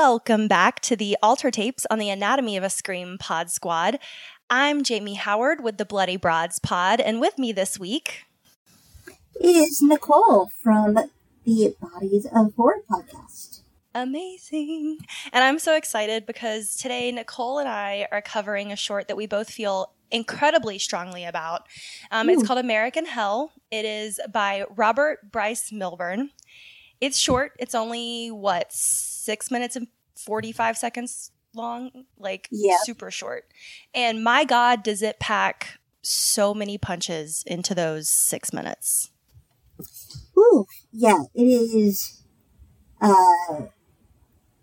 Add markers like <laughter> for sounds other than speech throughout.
Welcome back to the Alter Tapes on the Anatomy of a Scream Pod Squad. I'm Jamie Howard with the Bloody Broads Pod, and with me this week is Nichole from the Bodies of Horror podcast. Amazing. And I'm so excited because today Nichole and I are covering a short that we both feel incredibly strongly about. Um, it's called American Hell. It is by Robert Bryce Millburn. It's short. It's only what six minutes and forty five seconds long, like Yep. super short. And my God, does it pack so many punches into those six minutes? Ooh, yeah, it is uh,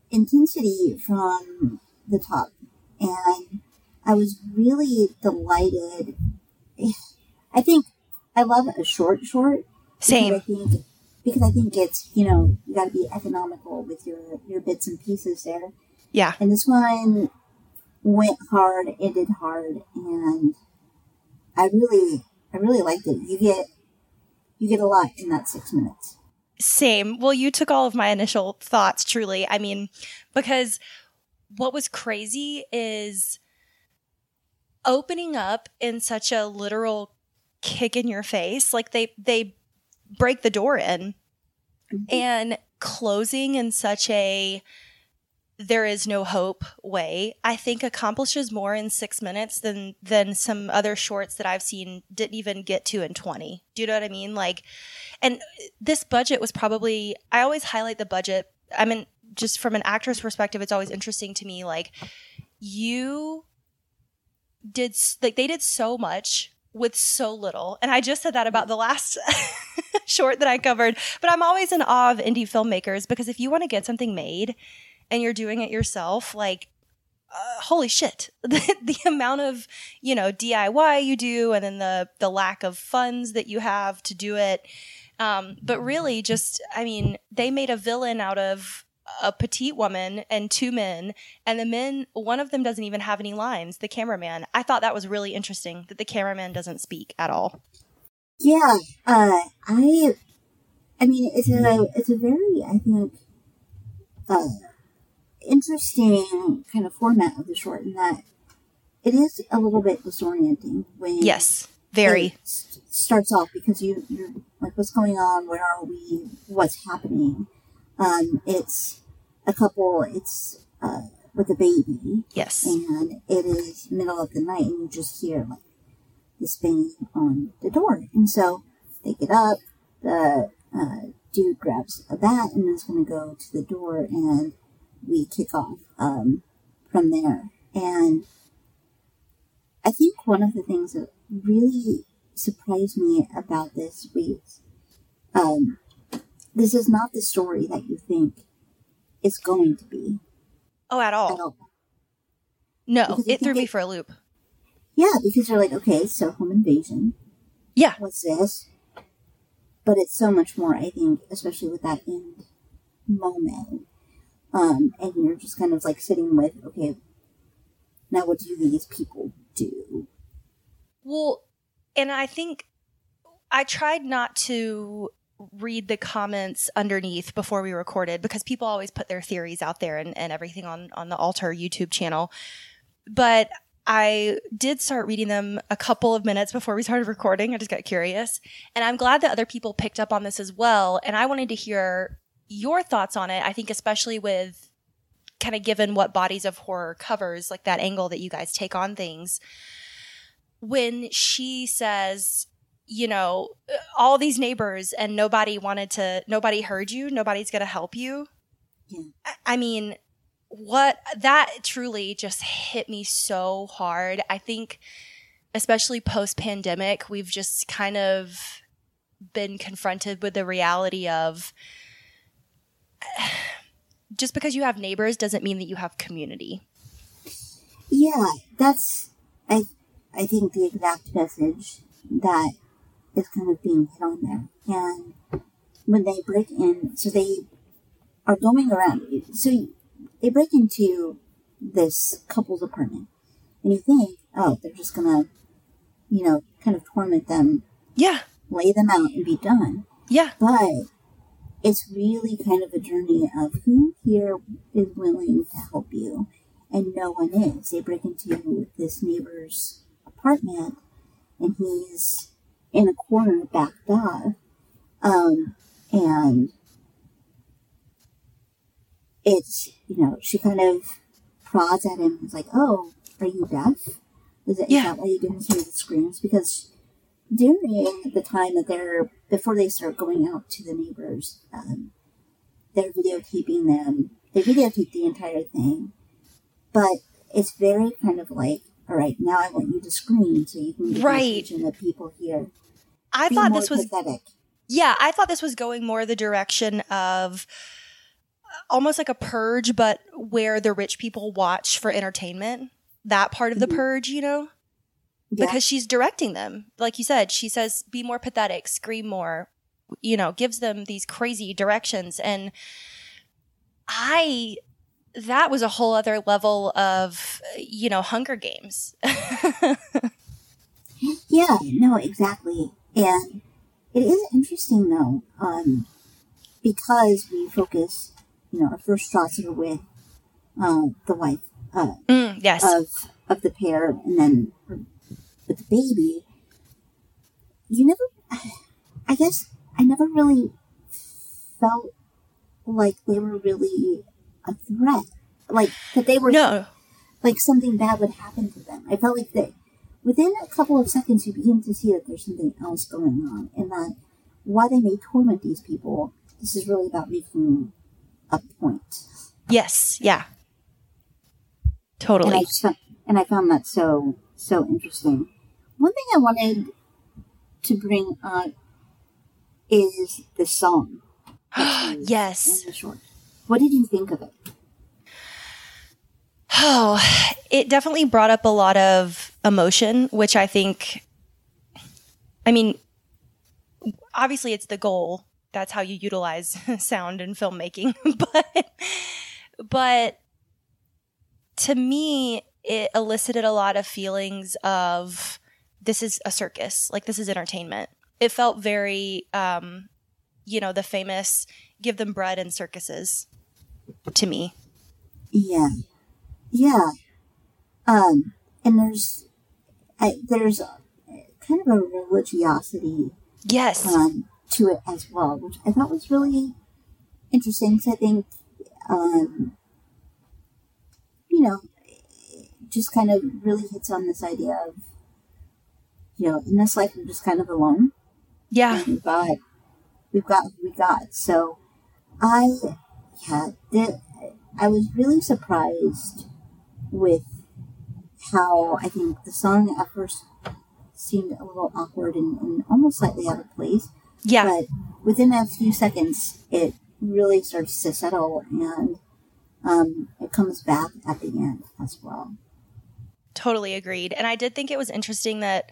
intensity from the top. And I was really delighted. <sighs> I think I love a short short. Same. I think because I think it's you know you got to be economical with your your bits and pieces there. Yeah. And this one went hard, ended hard, and I really, I really liked it. You get, you get a lot in that six minutes. Same. Well, you took all of my initial thoughts, truly. I mean, because what was crazy is opening up in such a literal kick in your face. Like they they break the door in. Mm-hmm. And closing in such a there is no hope way i think accomplishes more in six minutes than than some other shorts that i've seen didn't even get to in 20 do you know what i mean? Like and this budget was probably i always highlight the budget. I mean just from an actress perspective it's always interesting to me like you did like they did so much with so little. And i just said that about the last <laughs> short that i covered but i'm always in awe of indie filmmakers because if you want to get something made and you're doing it yourself like uh, holy shit <laughs> the, the amount of you know diy you do and then the the lack of funds that you have to do it. Um, but really just i mean they made a villain out of a petite woman and two men and the men one of them doesn't even have any lines the cameraman. I thought that was really interesting that the cameraman doesn't speak at all. Yeah, uh, I, I mean, it's a, it's a very, I think, uh, interesting kind of format of the short in that it is a little bit disorienting when yes very. starts off because you you're like what's going on? Where are we? What's happening? Um it's a couple it's uh with a baby. Yes. And it is middle of the night and you just hear like this banging on the door. And so they get up the uh, dude grabs a bat and is going to go to the door and we kick off um, from there. And i think one of the things that really surprised me about this was um, this is not the story that you think it's going to be oh at at all all no Because it threw me it- for a loop Yeah, because you're like, okay, so home invasion. yeah What's this? But it's so much more, I think, especially with that end moment. Um, and you're just kind of like sitting with, okay, now what do these people do? Well, and I think I tried not to read the comments underneath before we recorded because people always put their theories out there and, and everything on, on the Alter YouTube channel. But I did start reading them a couple of minutes before we started recording. I just got curious. And I'm glad that other people picked up on this as well. And I wanted to hear your thoughts on it. I think, especially with kind of given what Bodies of Horror covers, like that angle that you guys take on things when she says, you know, all these neighbors and nobody wanted to, nobody heard you, nobody's going to help you. Yeah. I- mean, what that truly just hit me so hard. I think, especially post pandemic, we've just kind of been confronted with the reality of <sighs> just because you have neighbors doesn't mean that you have community. Yeah, that's I I think the exact message that is kind of being hit on there. And when they break in, so they are going around. So they break into this couple's apartment, and you think, oh, they're just gonna, you know, kind of torment them, Yeah. lay them out, and be done. Yeah. But it's really kind of a journey of who here is willing to help you, and no one is. They break into this neighbor's apartment, and he's in a corner backed off, um, and it's you know she kind of prods at him. It's like, "Oh, are you deaf? Is, it, is Yeah. that why you didn't hear the screams?" Because during the time that they're before they start going out to the neighbors, um, they're videotaping them. They videotape the entire thing, but it's very kind of like, all right, now I want you to scream so you can get Right. the attention that people here. I thought this was pathetic. Yeah, I thought this was going more the direction of almost like a purge, but where the rich people watch for entertainment. That part of the Mhm. purge, you know? Yeah. Because she's directing them. Like you said, she says, be more pathetic, scream more, you know, gives them these crazy directions. And I, that was a whole other level of, you know, Hunger Games. <laughs> Yeah, no, exactly. And it is interesting though, um, because we focus, you know, our first shots are with uh, the wife uh, Mm, yes. of of the pair, and then with the baby. You never, <sighs> I guess, I never really felt like they were really a threat, like that they were no. like something bad would happen to them. I felt like that within a couple of seconds you begin to see that there's something else going on and that why they may torment these people, this is really about making a point. Yes. Yeah. And Totally. I just found, and I found that so so interesting. One thing I wanted to bring up is the song. <gasps> yes. What did you think of it? Oh, it definitely brought up a lot of emotion, which I think, I mean, obviously it's the goal. That's how you utilize <laughs> sound in filmmaking. <laughs> but, but to me, it elicited a lot of feelings of this is a circus, like this is entertainment. It felt very, um, you know, the famous give them bread and circuses to me. Yeah, yeah. Um, and there's I, there's a, kind of a religiosity Yes. um, to it as well, which I thought was really interesting. Because I think, um, you know, just kind of really hits on this idea of, you know, in this life we're just kind of alone. yeah. and we've got we've got we got. So I yeah, the, I was really surprised with how I think the song at first seemed a little awkward and, and almost slightly out of place. Yeah. But within a few seconds it really starts to settle and um, it comes back at the end as well. Totally agreed. And I did think it was interesting that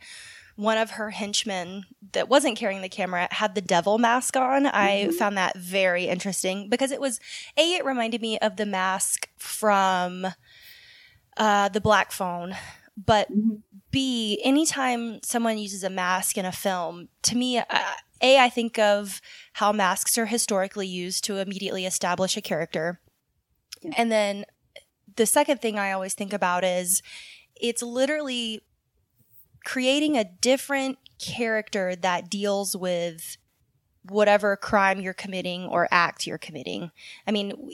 one of her henchmen that wasn't carrying the camera had the devil mask on. I found that very interesting because it was A, it reminded me of the mask from uh, the Black Phone. But B, anytime someone uses a mask in a film, to me, uh, A, I think of how masks are historically used to immediately establish a character. And then the second thing I always think about is it's literally creating a different character that deals with whatever crime you're committing or act you're committing. I mean,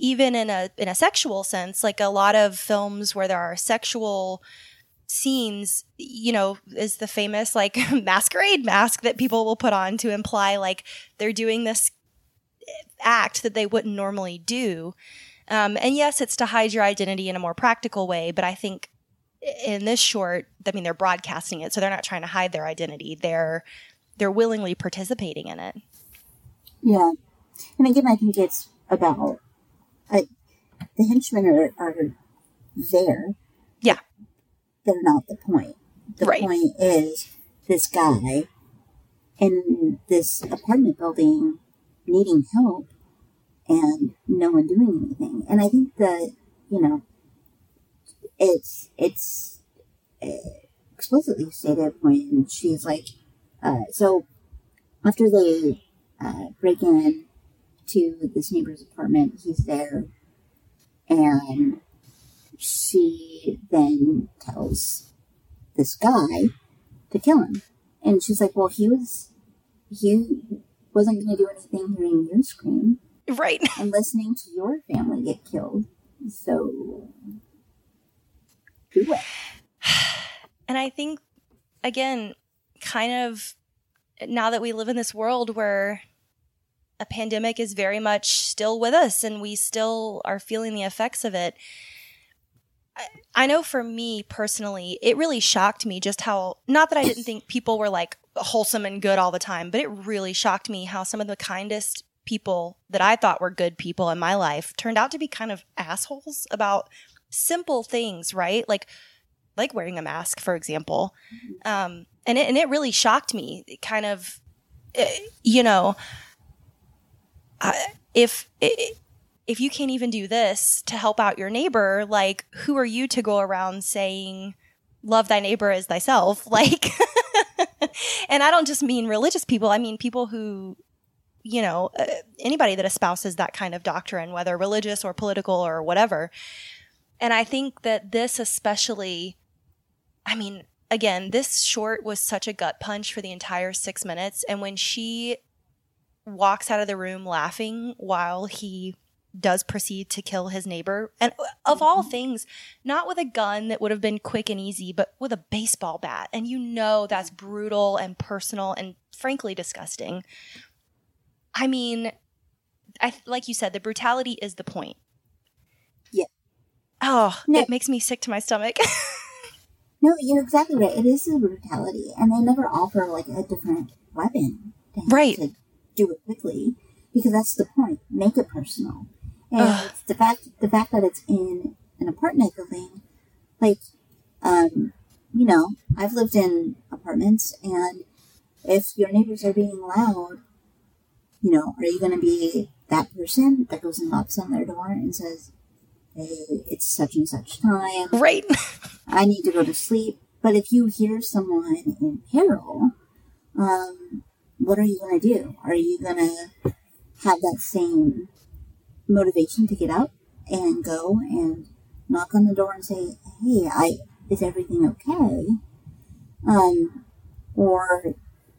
even in a in a sexual sense, like a lot of films where there are sexual scenes, you know, is the famous like <laughs> masquerade mask that people will put on to imply like they're doing this act that they wouldn't normally do. Um, and yes, it's to hide your identity in a more practical way, but I think in this short, I mean, they're broadcasting it, so they're not trying to hide their identity. They're they're willingly participating in it. Yeah. And again, I think it's about, uh, the henchmen are, are there. Yeah. They're not the point. The Right. point is this guy in this apartment building needing help and no one doing anything. And I think that, you know, it's, it's uh, explicitly stated when she's like, uh, so after they uh, break in to this neighbor's apartment, he's there, and she then tells this guy to kill him. And she's like, well, he was, he wasn't going to do anything hearing you scream Right. <laughs> and listening to your family get killed. So, do it. <sighs> And I think, again, kind of now that we live in this world where a pandemic is very much still with us and we still are feeling the effects of it. I- I know for me personally, it really shocked me just how, not that I didn't think people were like wholesome and good all the time, but it really shocked me how some of the kindest people that I thought were good people in my life turned out to be kind of assholes about simple things, right? Like, like wearing a mask, for example. Um, and it, and it really shocked me. It kind of, eh, you know, if if you can't even do this to help out your neighbor, like who are you to go around saying, "Love thy neighbor as thyself"? <laughs> Like, and I don't just mean religious people. I mean people who, you know, uh, anybody that espouses that kind of doctrine, whether religious or political or whatever. And I think that this especially, I mean, again, this short was such a gut punch for the entire six minutes. And when she walks out of the room laughing while he does proceed to kill his neighbor, and of all mm-hmm. things, not with a gun that would have been quick and easy, but with a baseball bat. And you know that's brutal and personal and frankly disgusting. I mean, I like you said, the brutality is the point. Yeah. Oh, No. it makes me sick to my stomach. <laughs> No, you're exactly right. It is a brutality, and they never offer like a different weapon to, Right. to do it quickly because that's the point. Make it personal, and the fact the fact that it's in an apartment building, like, um, you know, I've lived in apartments, and if your neighbors are being loud, you know, are you going to be that person that goes and knocks on their door and says, "Hey, it's such and such time." right. I need to go to sleep. But if you hear someone in peril, um, what are you going to do? Are you going to have that same motivation to get up and go and knock on the door and say, "Hey, I is everything okay?" Um, or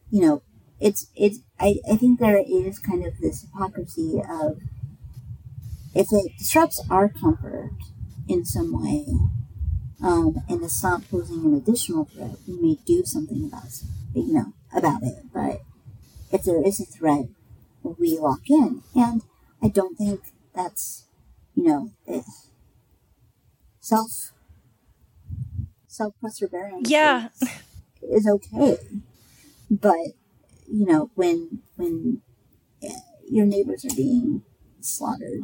you know, it's it's. I I think there is kind of this hypocrisy of if it disrupts our comfort in some way, um, and it's not posing an additional threat, we may do something about it, you know, about it. But if there is a threat, we lock in, and I don't think that's, you know, eh, self self perseverance. Yeah. is, is okay, but you know, when when eh, your neighbors are being slaughtered,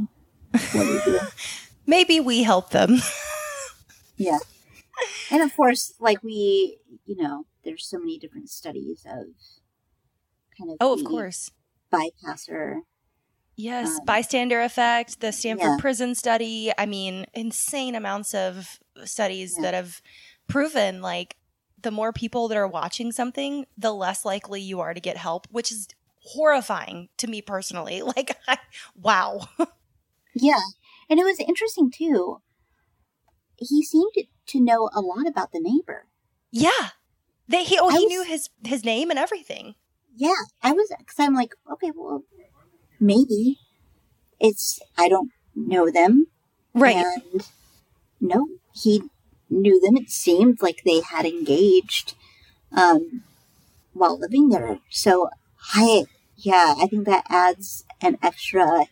what do do? <laughs> Maybe we help them. <laughs> Yeah. And of course, like we, you know, there's so many different studies of kind of Oh, of course. bypasser. Yes, Um, bystander effect, the Stanford yeah. prison study. I mean, insane amounts of studies Yeah. that have proven like the more people that are watching something, the less likely you are to get help, which is horrifying to me personally. <laughs> Like, I, wow. Yeah. And it was interesting too. He seemed to know a lot about the neighbor. yeah. They, he, oh, I he was- knew his his name and everything. Yeah. I was, because I'm like, okay, well, maybe it's, I don't know them. Right. And no, he knew them. It seemed like they had engaged um, while living there. So I, yeah, I think that adds an extra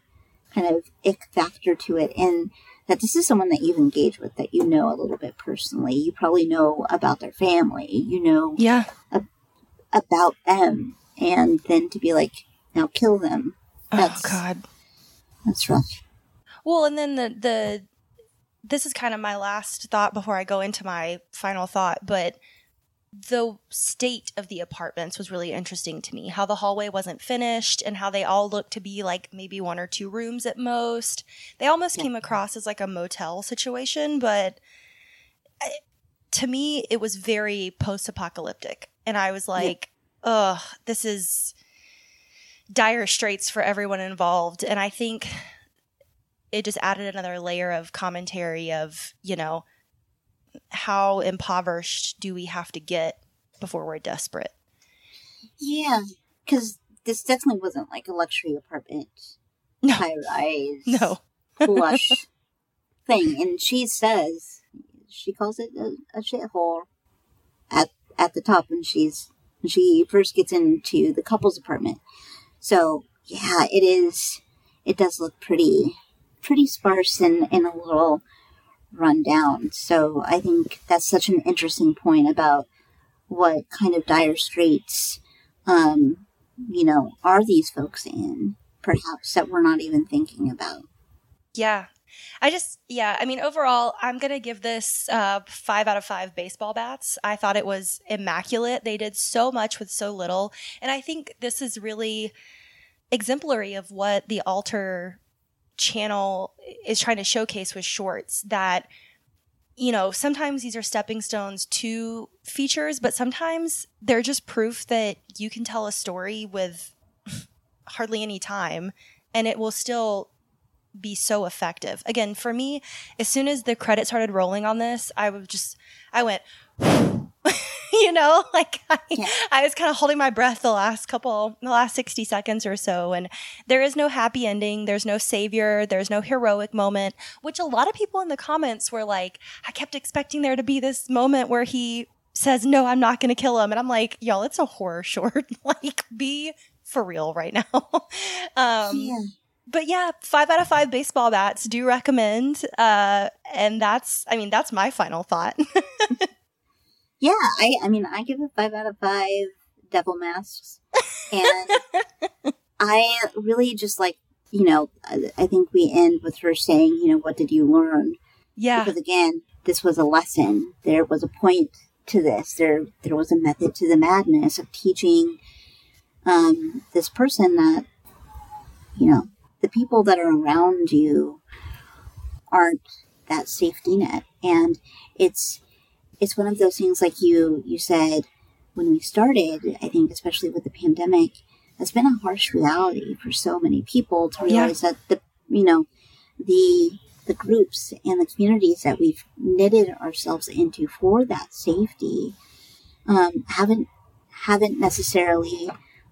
kind of ick factor to it. And that this is someone that you've engaged with, that you know a little bit personally. You probably know about their family. You know yeah. about them. And then to be like, now kill them. Oh That's- God. That's rough. Well, and then the the this is kind of my last thought before I go into my final thought, but the state of the apartments was really interesting to me. How the hallway wasn't finished and how they all looked to be like maybe one or two rooms at most. They almost yeah. came across as like a motel situation, but I, to me, it was very post apocalyptic. And I was like, yeah. ugh, this is dire straits for everyone involved. And I think it just added another layer of commentary of, you know, how impoverished do we have to get before we're desperate? Yeah, because this definitely wasn't like a luxury apartment, no. high rise, no plush <laughs> thing. And she says she calls it a, a shithole at at the top when she's when she first gets into the couple's apartment. So yeah, it is. It does look pretty pretty sparse and, and a little run down. So I think that's such an interesting point about what kind of dire straits, um, you know, are these folks in, perhaps that we're not even thinking about. Yeah. I just, yeah, I mean, overall, I'm going to give this uh, five out of five baseball bats. I thought it was immaculate. They did so much with so little. And I think this is really exemplary of what the Alter channel is trying to showcase with shorts that you know sometimes these are stepping stones to features but sometimes they're just proof that you can tell a story with hardly any time and it will still be so effective. Again for me as soon as the credit started rolling on this i was just i went <laughs> you know, <laughs> like I, yeah. I was kind of holding my breath the last couple, the last 60 seconds or so. And there is no happy ending. There's no savior. There's no heroic moment, which a lot of people in the comments were like, I kept expecting there to be this moment where he says, no, I'm not going to kill him. And I'm like, y'all, it's a horror <laughs> short. like be for real right now. um, yeah but yeah, five out of five baseball bats do recommend. Uh, and that's, I mean, that's my final thought. Yeah, I I mean I give it five out of five devil masks, and <laughs> I really just like you know I, I think we end with her saying you know what did you learn? Yeah, because again this was a lesson. There was a point to this. There there was a method to the madness of teaching um, this person that you know the people that are around you aren't that safety net, and it's it's one of those things like you you said when we started i think especially with the pandemic has been a harsh reality for so many people to realize yeah. that the you know the the groups and the communities that we've knitted ourselves into for that safety um, haven't haven't necessarily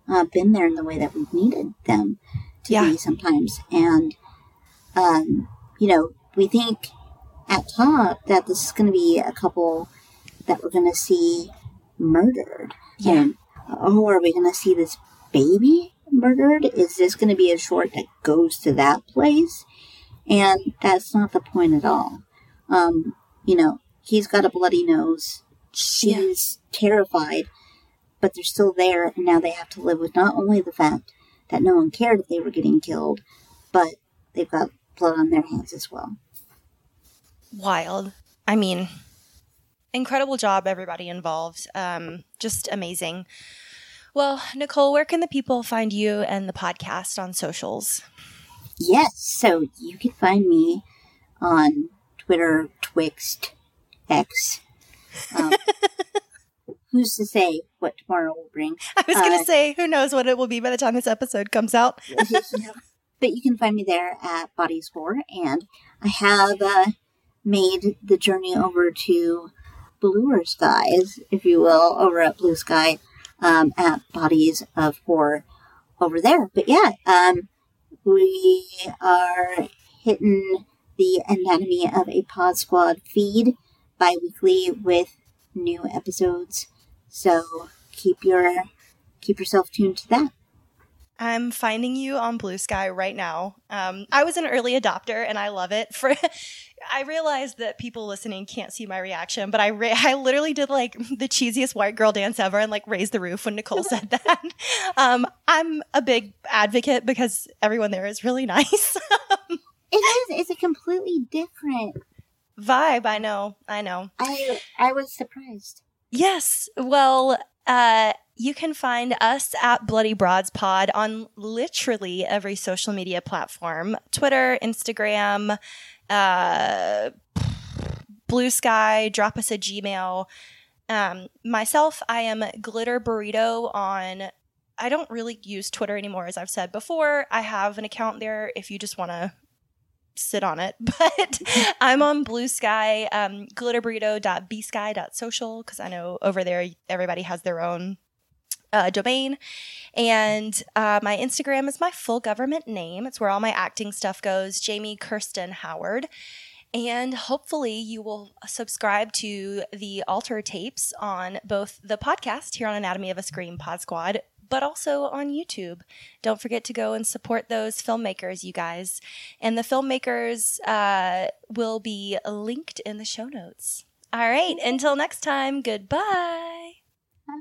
uh, been there in the way that we've needed them to yeah. be sometimes and um, you know we think at top that this is going to be a couple that we're going to see murdered. Yeah. And, oh, are we going to see this baby murdered? Is this going to be a short that goes to that place? And that's not the point at all. Um, you know, he's got a bloody nose. She's yeah. terrified, but they're still there, and now they have to live with not only the fact that no one cared if they were getting killed, but they've got blood on their hands as well. Wild. I mean, incredible job, everybody involved. Um, just amazing. Well, Nichole, where can the people find you and the podcast on socials? Yes, so you can find me on Twitter, Twixt, X. Um, <laughs> who's to say what tomorrow will bring? I was going to uh, say, who knows what it will be by the time this episode comes out. <laughs> but you can find me there at Bodies Horror, and I have uh, made the journey over to bluer skies, if you will, over at Blue Sky um, at Bodies of Horror over there. But yeah, um, we are hitting the Anatomy of a Pod Squad feed bi weekly with new episodes. So keep your keep yourself tuned to that. I'm finding you on Blue Sky right now. Um, I was an early adopter, and I love it. <laughs> For I realized that people listening can't see my reaction, but I ra- <laughs> I literally did like the cheesiest white girl dance ever and like raised the roof when Nichole said <laughs> that. Um, I'm a big advocate because everyone there is really <laughs> nice. it is. It's a completely different vibe. I know. I know. I I was surprised. Yes. Well, uh, you can find us at Bloody Broads Pod on literally every social media platform Twitter, Instagram, uh, Blue Sky, drop us a Gmail. Um, myself, I am Glitter Burrito on. I don't really use Twitter anymore, as I've said before. I have an account there if you just want to sit on it. <laughs> But I'm on Blue Sky, um, glitterburrito.bsky.social, because I know over there everybody has their own uh, domain. And uh, my Instagram is my full government name. It's where all my acting stuff goes Jamie Kirsten Howard. And hopefully, you will subscribe to the Alter tapes on both the podcast here on Anatomy of a Scream Pod Squad, but also on YouTube. Don't forget to go and support those filmmakers, you guys. And the filmmakers uh, will be linked in the show notes. All right, until next time, goodbye. The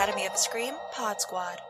Anatomy of a Scream Pod Squad.